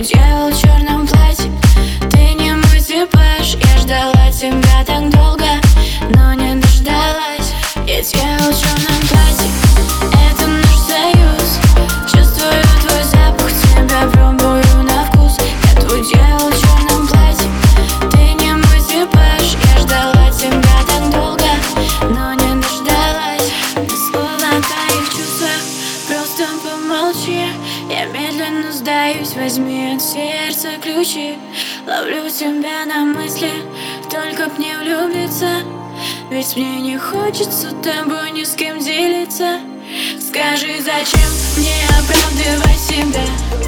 в черном платье. Ты не мой типаж Я ждала тебя так долго Но не дождалась. Я тебя в черном сдаюсь Возьми от сердца ключи. Ловлю тебя на мысли Только б не влюбиться. Ведь мне не хочется тобой ни с кем делиться. Скажи, зачем мне оправдывать себя